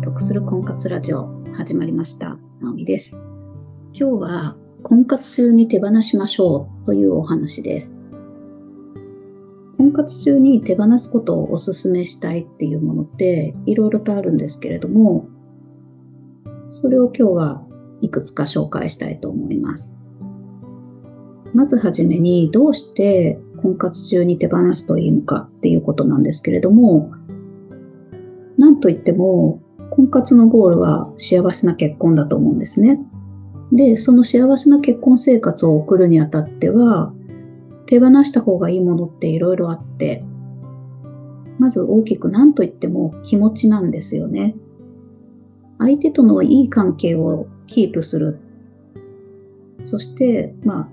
得する婚活ラジオ始まりました。なおみです。今日は婚活中に手放しましょうというお話です。婚活中に手放すことをお勧めしたいっていうものっていろいろとあるんですけれども、それを今日はいくつか紹介したいと思います。まずはじめにどうして婚活中に手放すといいのかっていうことなんですけれども、なんといっても、婚活のゴールは幸せな結婚だと思うんですね。で、その幸せな結婚生活を送るにあたっては、手放した方がいいものっていろいろあって、まず大きく何と言っても気持ちなんですよね。相手とのいい関係をキープする。そして、まあ、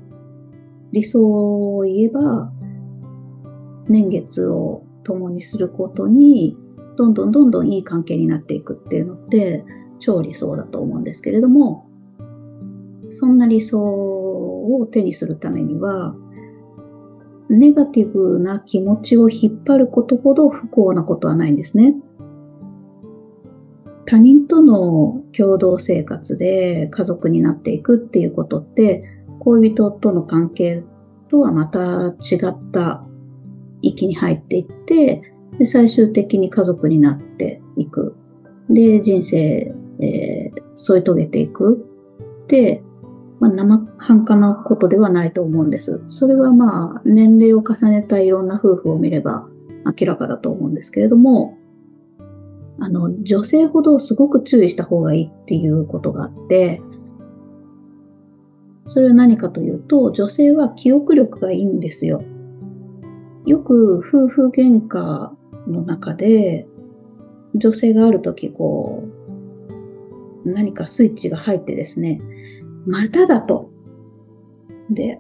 理想を言えば、年月を共にすることにどんどんどんどんいい関係になっていくっていうのって超理想だと思うんですけれども、そんな理想を手にするためには、ネガティブな気持ちを引っ張ることほど不幸なことはないんですね。他人との共同生活で家族になっていくっていうことって、恋人との関係とはまた違った域に入っていって、で、最終的に家族になっていく。で、人生、えー、添い遂げていくって、まあ、生半可なことではないと思うんです。それはまあ、年齢を重ねたいろんな夫婦を見れば明らかだと思うんですけれども、あの、女性ほどすごく注意した方がいいっていうことがあって、それは何かというと、女性は記憶力がいいんですよ。よく夫婦喧嘩の中で、女性がある時こう、何かスイッチが入ってですね、まただと。で、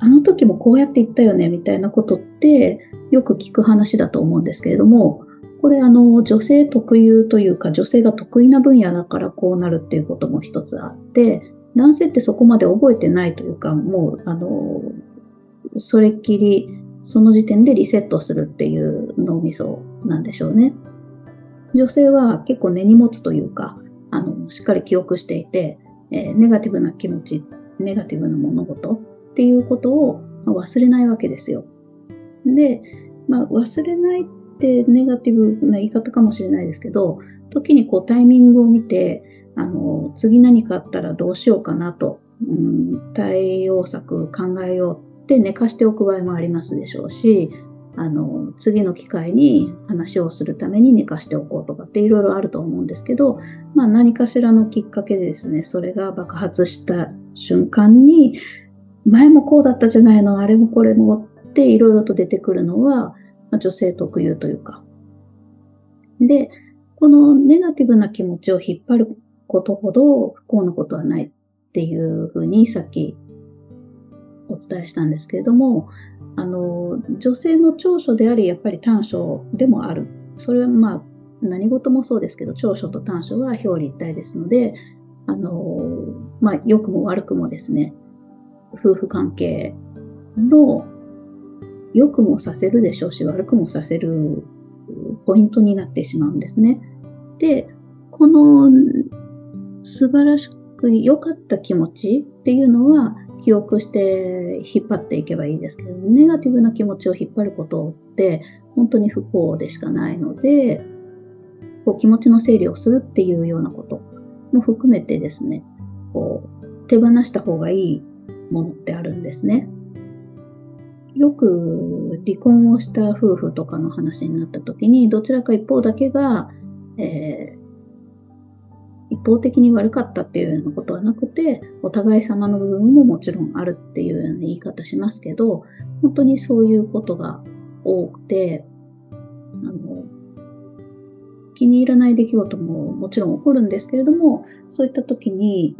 あの時もこうやって言ったよね、みたいなことって、よく聞く話だと思うんですけれども、これあの、女性特有というか、女性が得意な分野だからこうなるっていうことも一つあって、男性ってそこまで覚えてないというか、もう、あの、それっきりその時点でリセットするっていう脳みそなんでしょうね。女性は結構根に持つというか、あの、しっかり記憶していて、えー、ネガティブな気持ち、ネガティブな物事っていうことを忘れないわけですよ。で、まあ、忘れないってネガティブな言い方かもしれないですけど、時にこうタイミングを見て、あの、次何かあったらどうしようかなと、うん、対応策考えようで寝かしておく場合もありますでしょうし、あの、次の機会に話をするために寝かしておこうとかっていろいろあると思うんですけど、まあ何かしらのきっかけでですね、それが爆発した瞬間に、前もこうだったじゃないの、あれもこれもっていろいろと出てくるのは、まあ、女性特有というか。で、このネガティブな気持ちを引っ張ることほど不幸なことはないっていうふうにさっきお伝えしたんですけれども、あの、女性の長所であり、やっぱり短所でもある。それはまあ、何事もそうですけど、長所と短所は表裏一体ですので、あの、まあ、良くも悪くもですね、夫婦関係の良くもさせるでしょうし、悪くもさせるポイントになってしまうんですね。で、この素晴らしく良かった気持ちっていうのは、記憶して引っ張っていけばいいですけど、ネガティブな気持ちを引っ張ることって本当に不幸でしかないので、こう気持ちの整理をするっていうようなことも含めてですね、こう手放した方がいいものってあるんですね。よく離婚をした夫婦とかの話になった時に、どちらか一方だけが、えー一方的に悪かったっていうようなことはなくて、お互い様の部分ももちろんあるっていうような言い方しますけど、本当にそういうことが多くて、あの、気に入らない出来事ももちろん起こるんですけれども、そういった時に、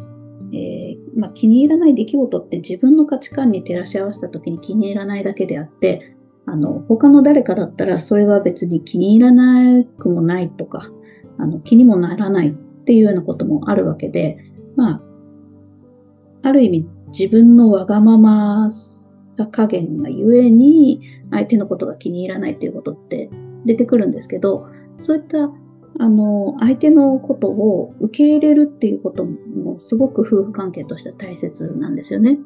えー、まあ、気に入らない出来事って自分の価値観に照らし合わせた時に気に入らないだけであって、あの、他の誰かだったらそれは別に気に入らなくもないとか、あの、気にもならないっていうようなこともあるわけで、まあ、ある意味自分のわがままさ加減がゆえに相手のことが気に入らないっていうことって出てくるんですけど、そういったあの、相手のことを受け入れるっていうこともすごく夫婦関係としては大切なんですよね。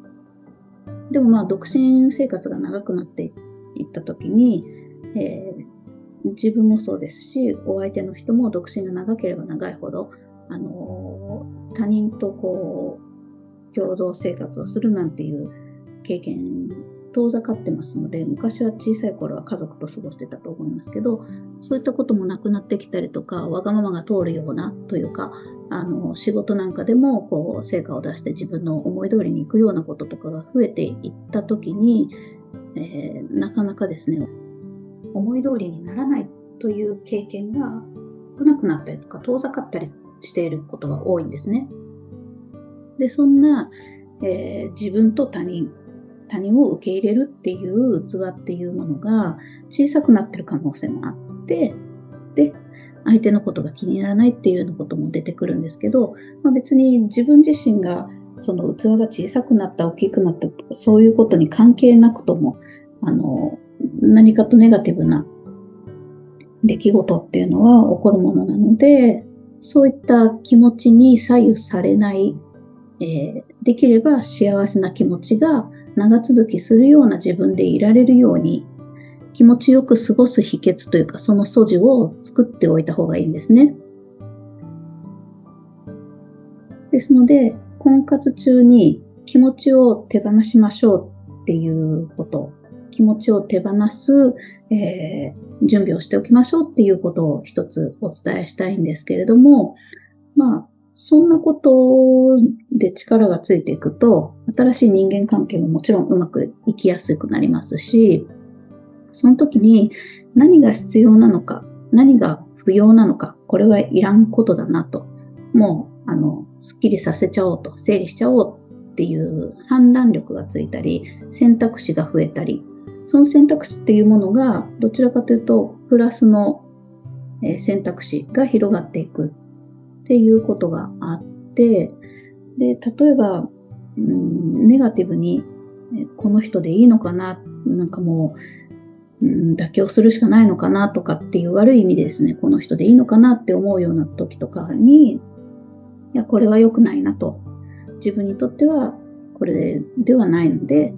でもまあ、独身生活が長くなっていったときに、えー、自分もそうですし、お相手の人も独身が長ければ長いほど、あの、他人とこう、共同生活をするなんていう経験遠ざかってますので昔は小さい頃は家族と過ごしてたと思いますけどそういったこともなくなってきたりとかわがままが通るようなというかあの仕事なんかでもこう成果を出して自分の思い通りに行くようなこととかが増えていった時に、えー、なかなかですね思い通りにならないという経験が少なくなったりとか遠ざかったりしていることが多いんですね。でそんな、えー、自分と他人他人を受け入れるっていう器っていうものが小さくなってる可能性もあって、で、相手のことが気にならないっていうようなことも出てくるんですけど、まあ、別に自分自身がその器が小さくなった、大きくなったとか、そういうことに関係なくとも、あの、何かとネガティブな出来事っていうのは起こるものなので、そういった気持ちに左右されない、えー、できれば幸せな気持ちが長続きするような自分でいられるように気持ちよく過ごす秘訣というかその素地を作っておいた方がいいんですね。ですので婚活中に気持ちを手放しましょうっていうこと気持ちを手放す、えー、準備をしておきましょうっていうことを一つお伝えしたいんですけれどもまあそんなことで力がついていくと、新しい人間関係ももちろんうまくいきやすくなりますし、その時に何が必要なのか、何が不要なのか、これはいらんことだなと、もう、あの、すっきりさせちゃおうと、整理しちゃおうっていう判断力がついたり、選択肢が増えたり、その選択肢っていうものが、どちらかというと、プラスの選択肢が広がっていくっていうことがあって、で、例えば、うん、ネガティブに、この人でいいのかな、なんかもう、うん、妥協するしかないのかなとかっていう悪い意味でですね、この人でいいのかなって思うような時とかに、いや、これは良くないなと。自分にとってはこれではないので、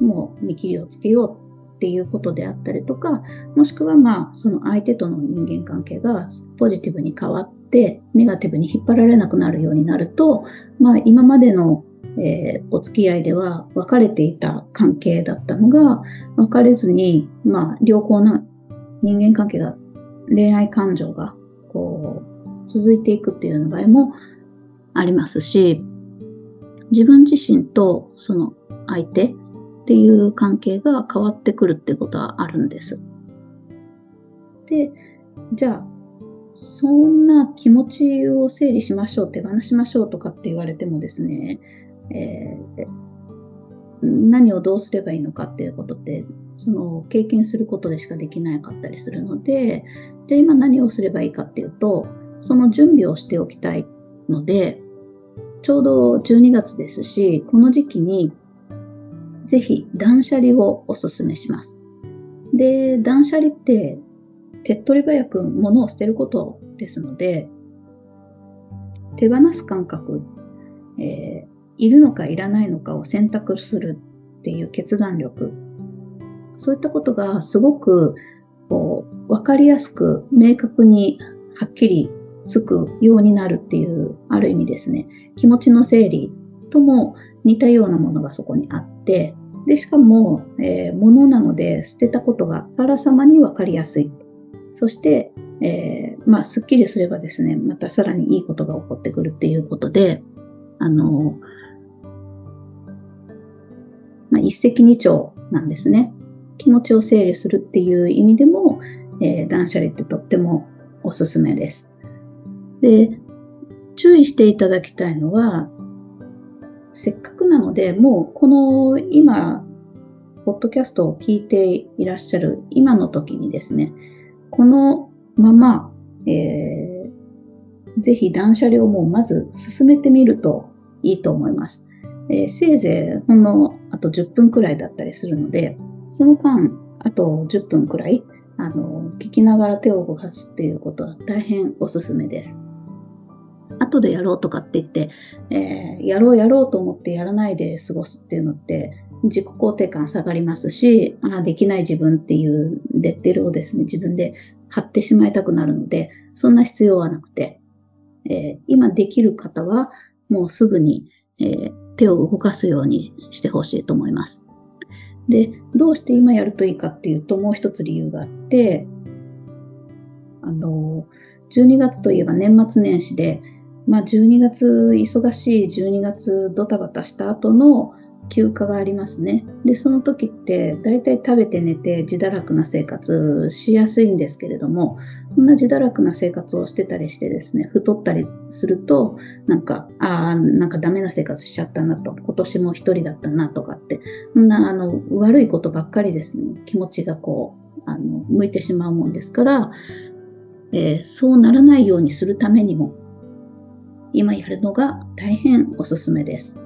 もう見切りをつけようっていうことであったりとか、もしくはまあ、その相手との人間関係がポジティブに変わってネガティブに引っ張られなくなるようになると、まあ、今までの、えー、お付き合いでは別れていた関係だったのが別れずに、まあ、良好な人間関係が恋愛感情がこう続いていくっていうような場合もありますし自分自身とその相手っていう関係が変わってくるってことはあるんです。で、じゃあそんな気持ちを整理しましょう、手放しましょうとかって言われてもですね、えー、何をどうすればいいのかっていうことって、その経験することでしかできなかったりするので、じゃあ今何をすればいいかっていうと、その準備をしておきたいので、ちょうど12月ですし、この時期にぜひ断捨離をお勧めします。で、断捨離って手っ取り早く物を捨てることですので、手放す感覚、えー、いるのかいらないのかを選択するっていう決断力、そういったことがすごくこう分かりやすく明確にはっきりつくようになるっていう、ある意味ですね、気持ちの整理とも似たようなものがそこにあって、で、しかも、えー、物なので捨てたことがあからさまに分かりやすいそして、えー、まあ、すっきりすればですね、またさらにいいことが起こってくるっていうことで、あの、まあ、一石二鳥なんですね。気持ちを整理するっていう意味でも、えー、断捨離ってとってもおすすめです。で、注意していただきたいのは、せっかくなので、もうこの今、ポッドキャストを聞いていらっしゃる今の時にですね、このまま、えー、ぜひ断捨離をもうまず進めてみるといいと思います。えー、せいぜいほんのあと10分くらいだったりするので、その間、あと10分くらい、あの、聞きながら手を動かすっていうことは大変おすすめです。後でやろうとかって言って、えー、やろうやろうと思ってやらないで過ごすっていうのって、自己肯定感下がりますし、あ、できない自分っていうレッテルをですね、自分で貼ってしまいたくなるので、そんな必要はなくて、えー、今できる方はもうすぐに、えー、手を動かすようにしてほしいと思います。で、どうして今やるといいかっていうと、もう一つ理由があって、あの、12月といえば年末年始で、まあ、12月忙しい12月ドタバタした後の休暇がありますね。で、その時って大体食べて寝て自堕落な生活しやすいんですけれども、そんな自堕落な生活をしてたりしてですね、太ったりすると、なんか、ああ、なんかダメな生活しちゃったなと、今年も一人だったなとかって、そんなあの悪いことばっかりですね、気持ちがこう、あの向いてしまうもんですから、えー、そうならないようにするためにも、今やるのが大変おすすめです。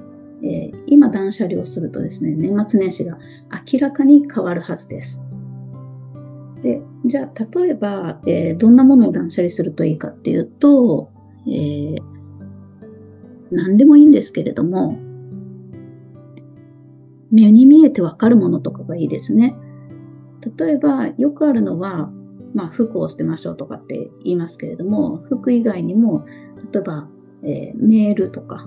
えー、今断捨離をするとですね、年末年始が明らかに変わるはずです。で、じゃあ、例えば、えー、どんなものを断捨離するといいかっていうと、えー、何でもいいんですけれども、目に見えてわかるものとかがいいですね。例えば、よくあるのは、まあ、服を捨てましょうとかって言いますけれども、服以外にも、例えば、えー、メールとか、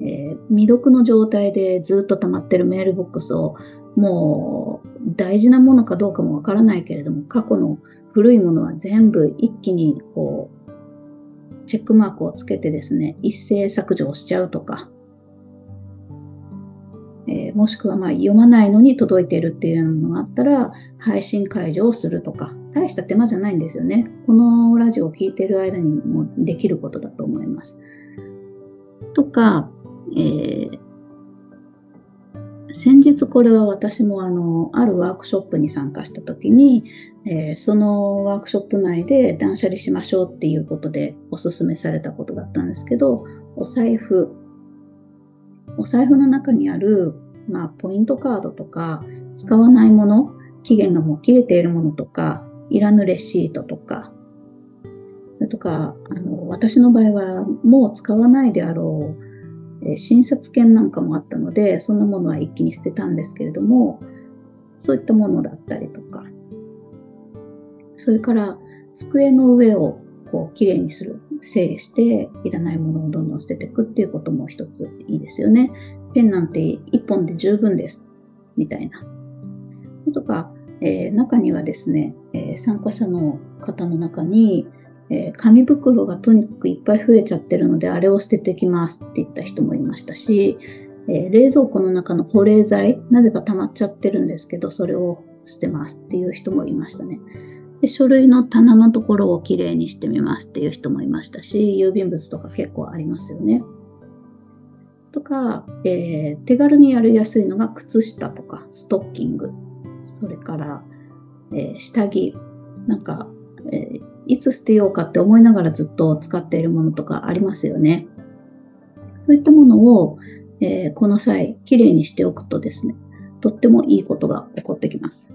えー、未読の状態でずっと溜まってるメールボックスをもう大事なものかどうかもわからないけれども過去の古いものは全部一気にこうチェックマークをつけてですね一斉削除をしちゃうとか、えー、もしくはまあ読まないのに届いているっていうのがあったら配信解除をするとか大した手間じゃないんですよね。このラジオを聴いている間にもできることだと思います。とかえー、先日これは私もあの、あるワークショップに参加した時に、えー、そのワークショップ内で断捨離しましょうっていうことでお勧めされたことだったんですけど、お財布。お財布の中にある、まあ、ポイントカードとか、使わないもの、期限がもう切れているものとか、いらぬレシートとか、れとか、あの、私の場合はもう使わないであろうえ診察券なんかもあったので、そんなものは一気に捨てたんですけれども、そういったものだったりとか、それから机の上をこう綺麗にする、整理して、いらないものをどんどん捨てていくっていうことも一ついいですよね。ペンなんて一本で十分です、みたいな。とか、えー、中にはですね、えー、参加者の方の中に、えー、紙袋がとにかくいっぱい増えちゃってるので、あれを捨ててきますって言った人もいましたし、えー、冷蔵庫の中の保冷剤、なぜか溜まっちゃってるんですけど、それを捨てますっていう人もいましたね。で書類の棚のところをきれいにしてみますっていう人もいましたし、郵便物とか結構ありますよね。とか、えー、手軽にやりやすいのが靴下とかストッキング、それから、え、下着、なんか、えーいつ捨てようかって思いながらずっと使っているものとかありますよね。そういったものを、えー、この際、きれいにしておくとですね、とってもいいことが起こってきます。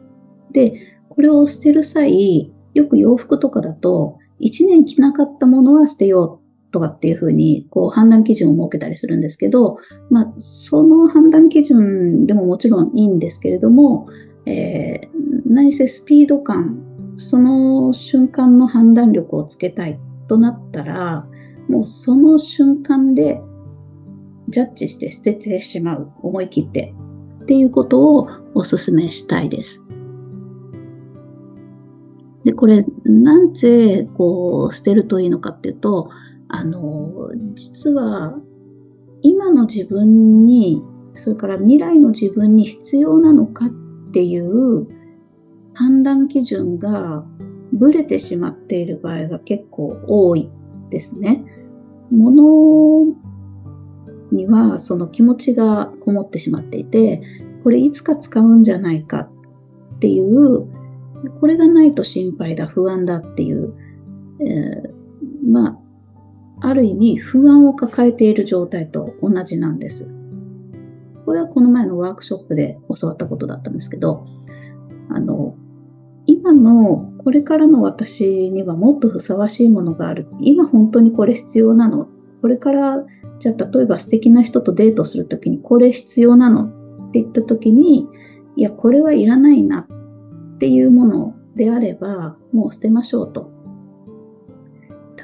で、これを捨てる際、よく洋服とかだと、1年着なかったものは捨てようとかっていうふうに、こう判断基準を設けたりするんですけど、まあ、その判断基準でももちろんいいんですけれども、えー、何せスピード感その瞬間の判断力をつけたいとなったら、もうその瞬間でジャッジして捨ててしまう。思い切って。っていうことをお勧めしたいです。で、これ、なぜ、こう、捨てるといいのかっていうと、あの、実は、今の自分に、それから未来の自分に必要なのかっていう判断基準がブレてしまっている場合が結構多いですね。ものにはその気持ちがこもってしまっていて、これいつか使うんじゃないかっていう、これがないと心配だ、不安だっていう、えー、まあ、ある意味不安を抱えている状態と同じなんです。これはこの前のワークショップで教わったことだったんですけど、あの、今のこれからの私にはもっとふさわしいものがある。今本当にこれ必要なのこれから、じゃあ例えば素敵な人とデートするときにこれ必要なのって言ったときに、いや、これはいらないなっていうものであれば、もう捨てましょうと。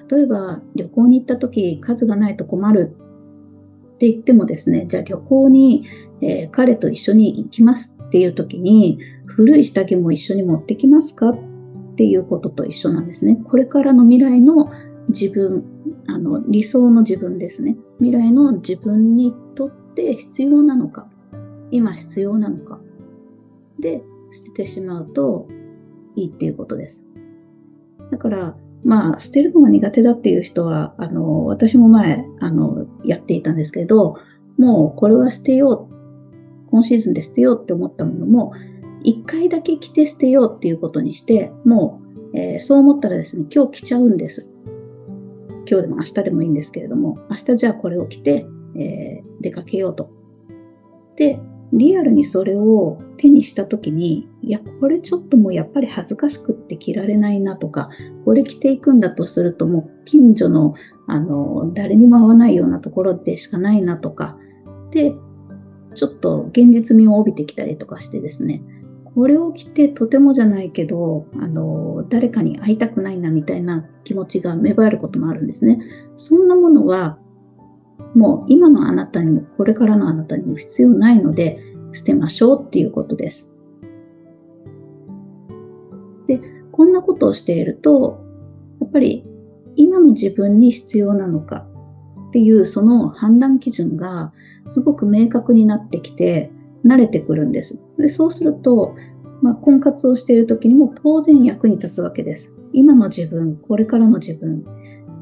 例えば、旅行に行ったとき数がないと困るって言ってもですね、じゃあ旅行に、えー、彼と一緒に行きますっていうときに、古い下着も一緒に持ってきますか？っていうことと一緒なんですね。これからの未来の自分、あの理想の自分ですね。未来の自分にとって必要なのか、今必要なのか。で、捨ててしまうといいっていうことです。だから、まあ、捨てるのが苦手だっていう人は、あの、私も前、あの、やっていたんですけど、もうこれは捨てよう。今シーズンで捨てようって思ったものも、一回だけ着て捨てようっていうことにして、もう、えー、そう思ったらですね、今日着ちゃうんです。今日でも明日でもいいんですけれども、明日じゃあこれを着て、えー、出かけようと。で、リアルにそれを手にした時に、いや、これちょっともうやっぱり恥ずかしくって着られないなとか、これ着ていくんだとするともう近所の、あの、誰にも会わないようなところでしかないなとか、で、ちょっと現実味を帯びてきたりとかしてですね、これを着てとてもじゃないけど、あの、誰かに会いたくないなみたいな気持ちが芽生えることもあるんですね。そんなものは、もう今のあなたにもこれからのあなたにも必要ないので、捨てましょうっていうことです。で、こんなことをしていると、やっぱり今の自分に必要なのかっていうその判断基準がすごく明確になってきて、慣れてくるんです。でそうすると、まあ、婚活をしている時にも当然役に立つわけです。今の自分、これからの自分、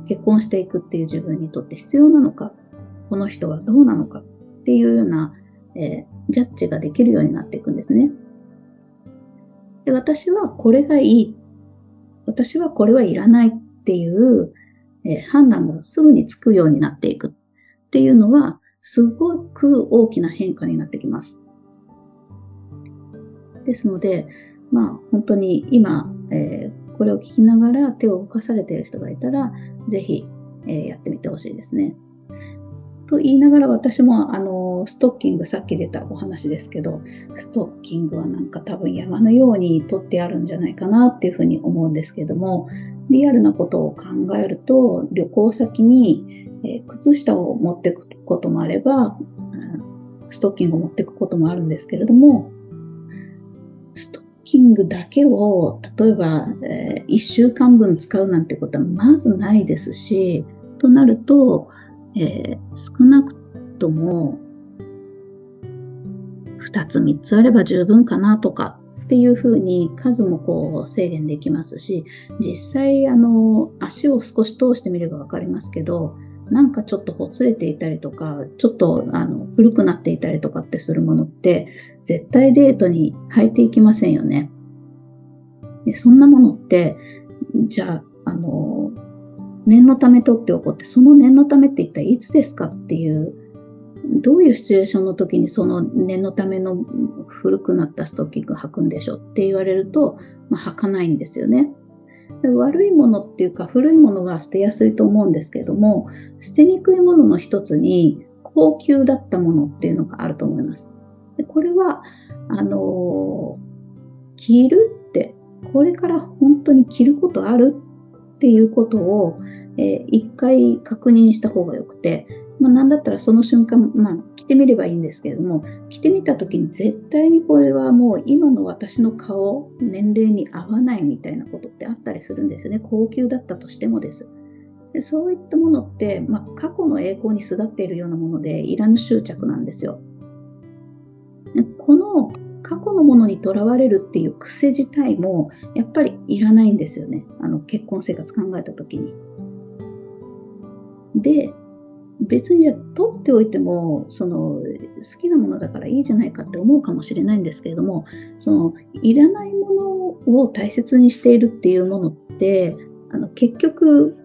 結婚していくっていう自分にとって必要なのか、この人はどうなのかっていうような、えー、ジャッジができるようになっていくんですね。で私はこれがいい。私はこれはいらないっていう、えー、判断がすぐにつくようになっていくっていうのは、すごく大きな変化になってきます。ですので、まあ本当に今、えー、これを聞きながら手を動かされている人がいたら、ぜひ、えー、やってみてほしいですね。と言いながら私もあのストッキングさっき出たお話ですけどストッキングはなんか多分山のように取ってあるんじゃないかなっていうふうに思うんですけどもリアルなことを考えると旅行先に、え、靴下を持っていくこともあれば、ストッキングを持っていくこともあるんですけれどもキングだけを例えば、え、1週間分使うなんてことはまずないですし、となると、えー、少なくとも2つ3つあれば十分かなとかっていうふうに数もこう制限できますし実際あの足を少し通してみれば分かりますけどなんかちょっとほつれていたりとかちょっとあの古くなっていたりとかってするものって絶対デートに履いていきませんよね。でそんなものって、じゃあ、あの、念のため取っておこうって、その念のためって一体いつですかっていう、どういうシチュエーションの時にその念のための古くなったストッキング履くんでしょって言われると、まあ、履かないんですよね。悪いものっていうか古いものは捨てやすいと思うんですけれども捨てにくいものの一つに高級だったものっていうのがあると思います。でこれは、あの、着るって、これから本当に着ることあるっていうことを、えー、一回確認した方がよくて、まあ、なんだったらその瞬間、まあ、着てみればいいんですけれども、着てみた時に絶対にこれはもう今の私の顔、年齢に合わないみたいなことってあったりするんですよね。高級だったとしてもです。でそういったものって、まあ、過去の栄光にすがっているようなもので、いらぬ執着なんですよ。この過去のものにとらわれるっていう癖自体もやっぱりいらないんですよね。あの結婚生活考えた時に。で、別にじゃあ取っておいてもその好きなものだからいいじゃないかって思うかもしれないんですけれどもそのいらないものを大切にしているっていうものってあの結局、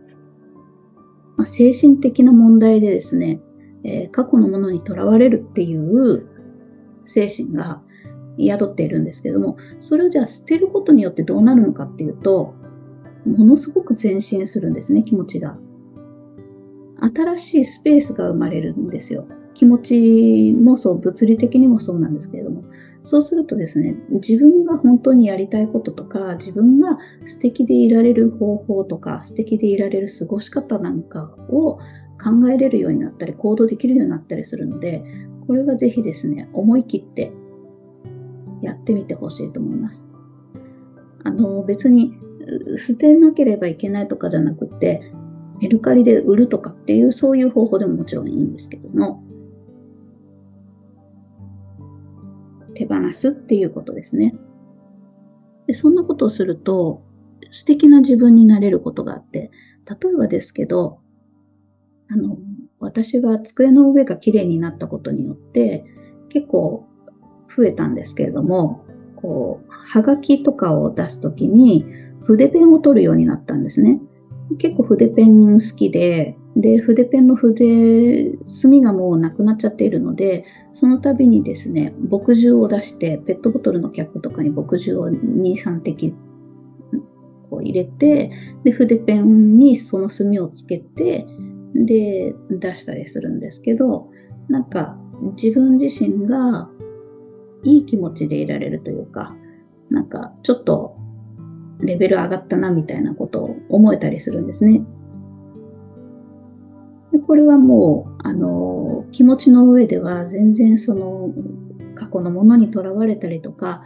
まあ、精神的な問題でですね、えー、過去のものにとらわれるっていう精神が宿っているんですけども、それをじゃあ捨てることによってどうなるのかっていうと、ものすごく前進するんですね、気持ちが。新しいスペースが生まれるんですよ。気持ちもそう、物理的にもそうなんですけれども、そうするとですね、自分が本当にやりたいこととか、自分が素敵でいられる方法とか、素敵でいられる過ごし方なんかを考えれるようになったり、行動できるようになったりするので、これはぜひですね、思い切ってやってみてほしいと思います。あの、別に捨てなければいけないとかじゃなくて、メルカリで売るとかっていうそういう方法でももちろんいいんですけども、手放すっていうことですね。でそんなことをすると、素敵な自分になれることがあって、例えばですけど、あの、私は机の上が綺麗になったことによって、結構増えたんですけれども、こう、はがきとかを出すときに筆ペンを取るようになったんですね。結構筆ペン好きで、で、筆ペンの筆、墨がもうなくなっちゃっているので、その度にですね、墨汁を出して、ペットボトルのキャップとかに墨汁を2、3滴こう入れて、で、筆ペンにその墨をつけて、で、出したりするんですけど、なんか自分自身がいい気持ちでいられるというか、なんかちょっとレベル上がったなみたいなことを思えたりするんですね。でこれはもう、あの、気持ちの上では全然その過去のものにとらわれたりとか、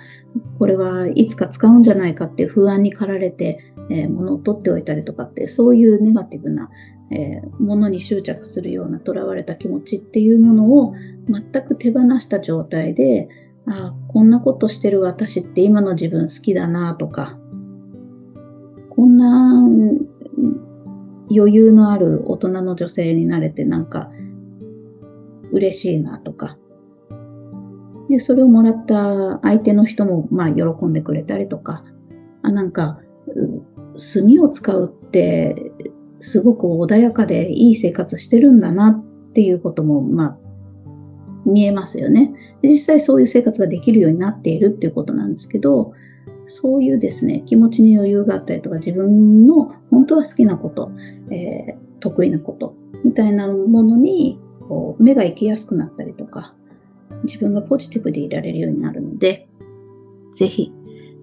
これはいつか使うんじゃないかっていう不安に駆られて、えー、物を取っておいたりとかって、そういうネガティブな、えー、ものに執着するようなとらわれた気持ちっていうものを全く手放した状態で、あこんなことしてる私って今の自分好きだなとか、こんな余裕のある大人の女性になれてなんか嬉しいなとか。で、それをもらった相手の人もまあ喜んでくれたりとか、あ、なんか、炭を使うってすごく穏やかでいい生活してるんだなっていうこともまあ見えますよね。実際そういう生活ができるようになっているっていうことなんですけど、そういうですね、気持ちに余裕があったりとか、自分の本当は好きなこと、えー、得意なことみたいなものにこう目が行きやすくなったりとか、自分がポジティブでいられるようになるので、ぜひ、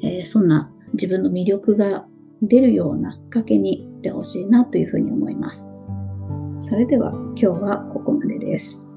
えー、そんな自分の魅力が出るようなきっかけにってほしいなというふうに思います。それでは今日はここまでです。